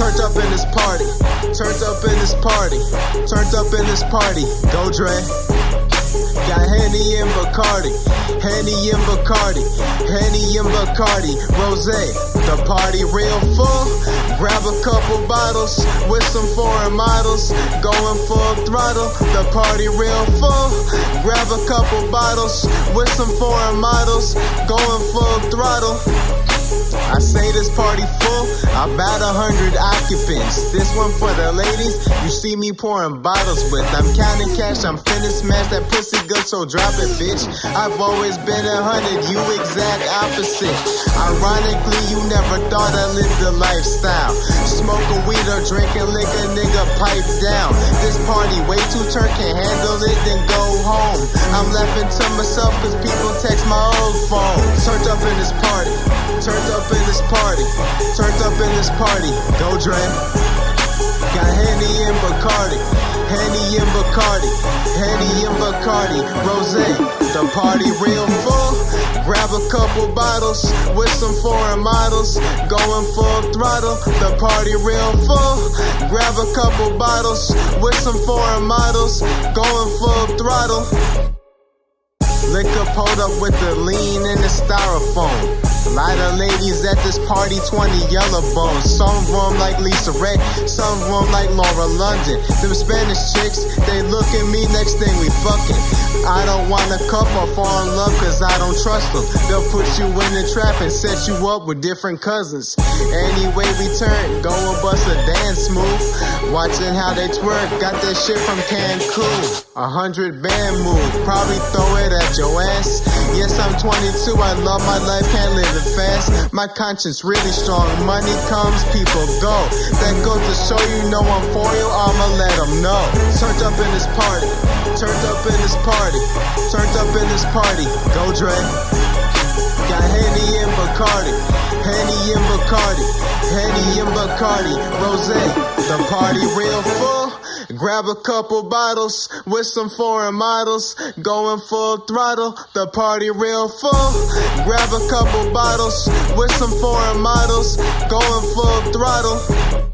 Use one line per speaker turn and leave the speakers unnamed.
Turned up in this party. Turned up in this party. Turned up in this party. Go Dre. Got Henny and Bacardi, Henny and Bacardi, Henny and Bacardi, Rose. The party real full. Grab a couple bottles with some foreign models, going full throttle. The party real full. Grab a couple bottles with some foreign models, going full throttle. I say this party full, about a hundred occupants. This one for the ladies, you see me pouring bottles with. I'm counting cash, I'm finna smash that pussy good, so drop it, bitch. I've always been a hundred, you exact opposite. Ironically, you never thought I lived the lifestyle. Smoke a weed or drink and lick nigga pipe down. This party way too turn, can handle it, then go home. I'm laughing to myself cause people text my old phone. Turned up in this party. Up in this party. Turned up in this party. Go Dre. Got Henny and Bacardi. Henny and Bacardi. Henny and Bacardi. Rose. The party real full. Grab a couple bottles with some foreign models. Going full throttle. The party real full. Grab a couple bottles with some foreign models. Going full throttle. Liquor pulled up with the lean in the ladies at this party, 20 yellow bones. Some of them like Lisa Ray, some of them like Laura London. Them Spanish chicks, they look at me, next thing we fucking. I don't wanna cuff or fall in love cause I don't trust them. They'll put you in the trap and set you up with different cousins. Anyway, we turn, go and bust a dance move. Watching how they twerk, got that shit from Cancun. A hundred band move, probably throw it at your ass. Yes, I'm 22, I love my life, can't live it fast. My conscience really strong, money comes, people go. That goes to show you know I'm for you, I'ma let them know. Turned up in this party, turned up in this party, turned up in this party. Go Dre. Got Henny and Bacardi, Henny and Bacardi, Henny and Bacardi, Rose. The party real. Grab a couple bottles with some foreign models, going full throttle. The party real full. Grab a couple bottles with some foreign models, going full throttle.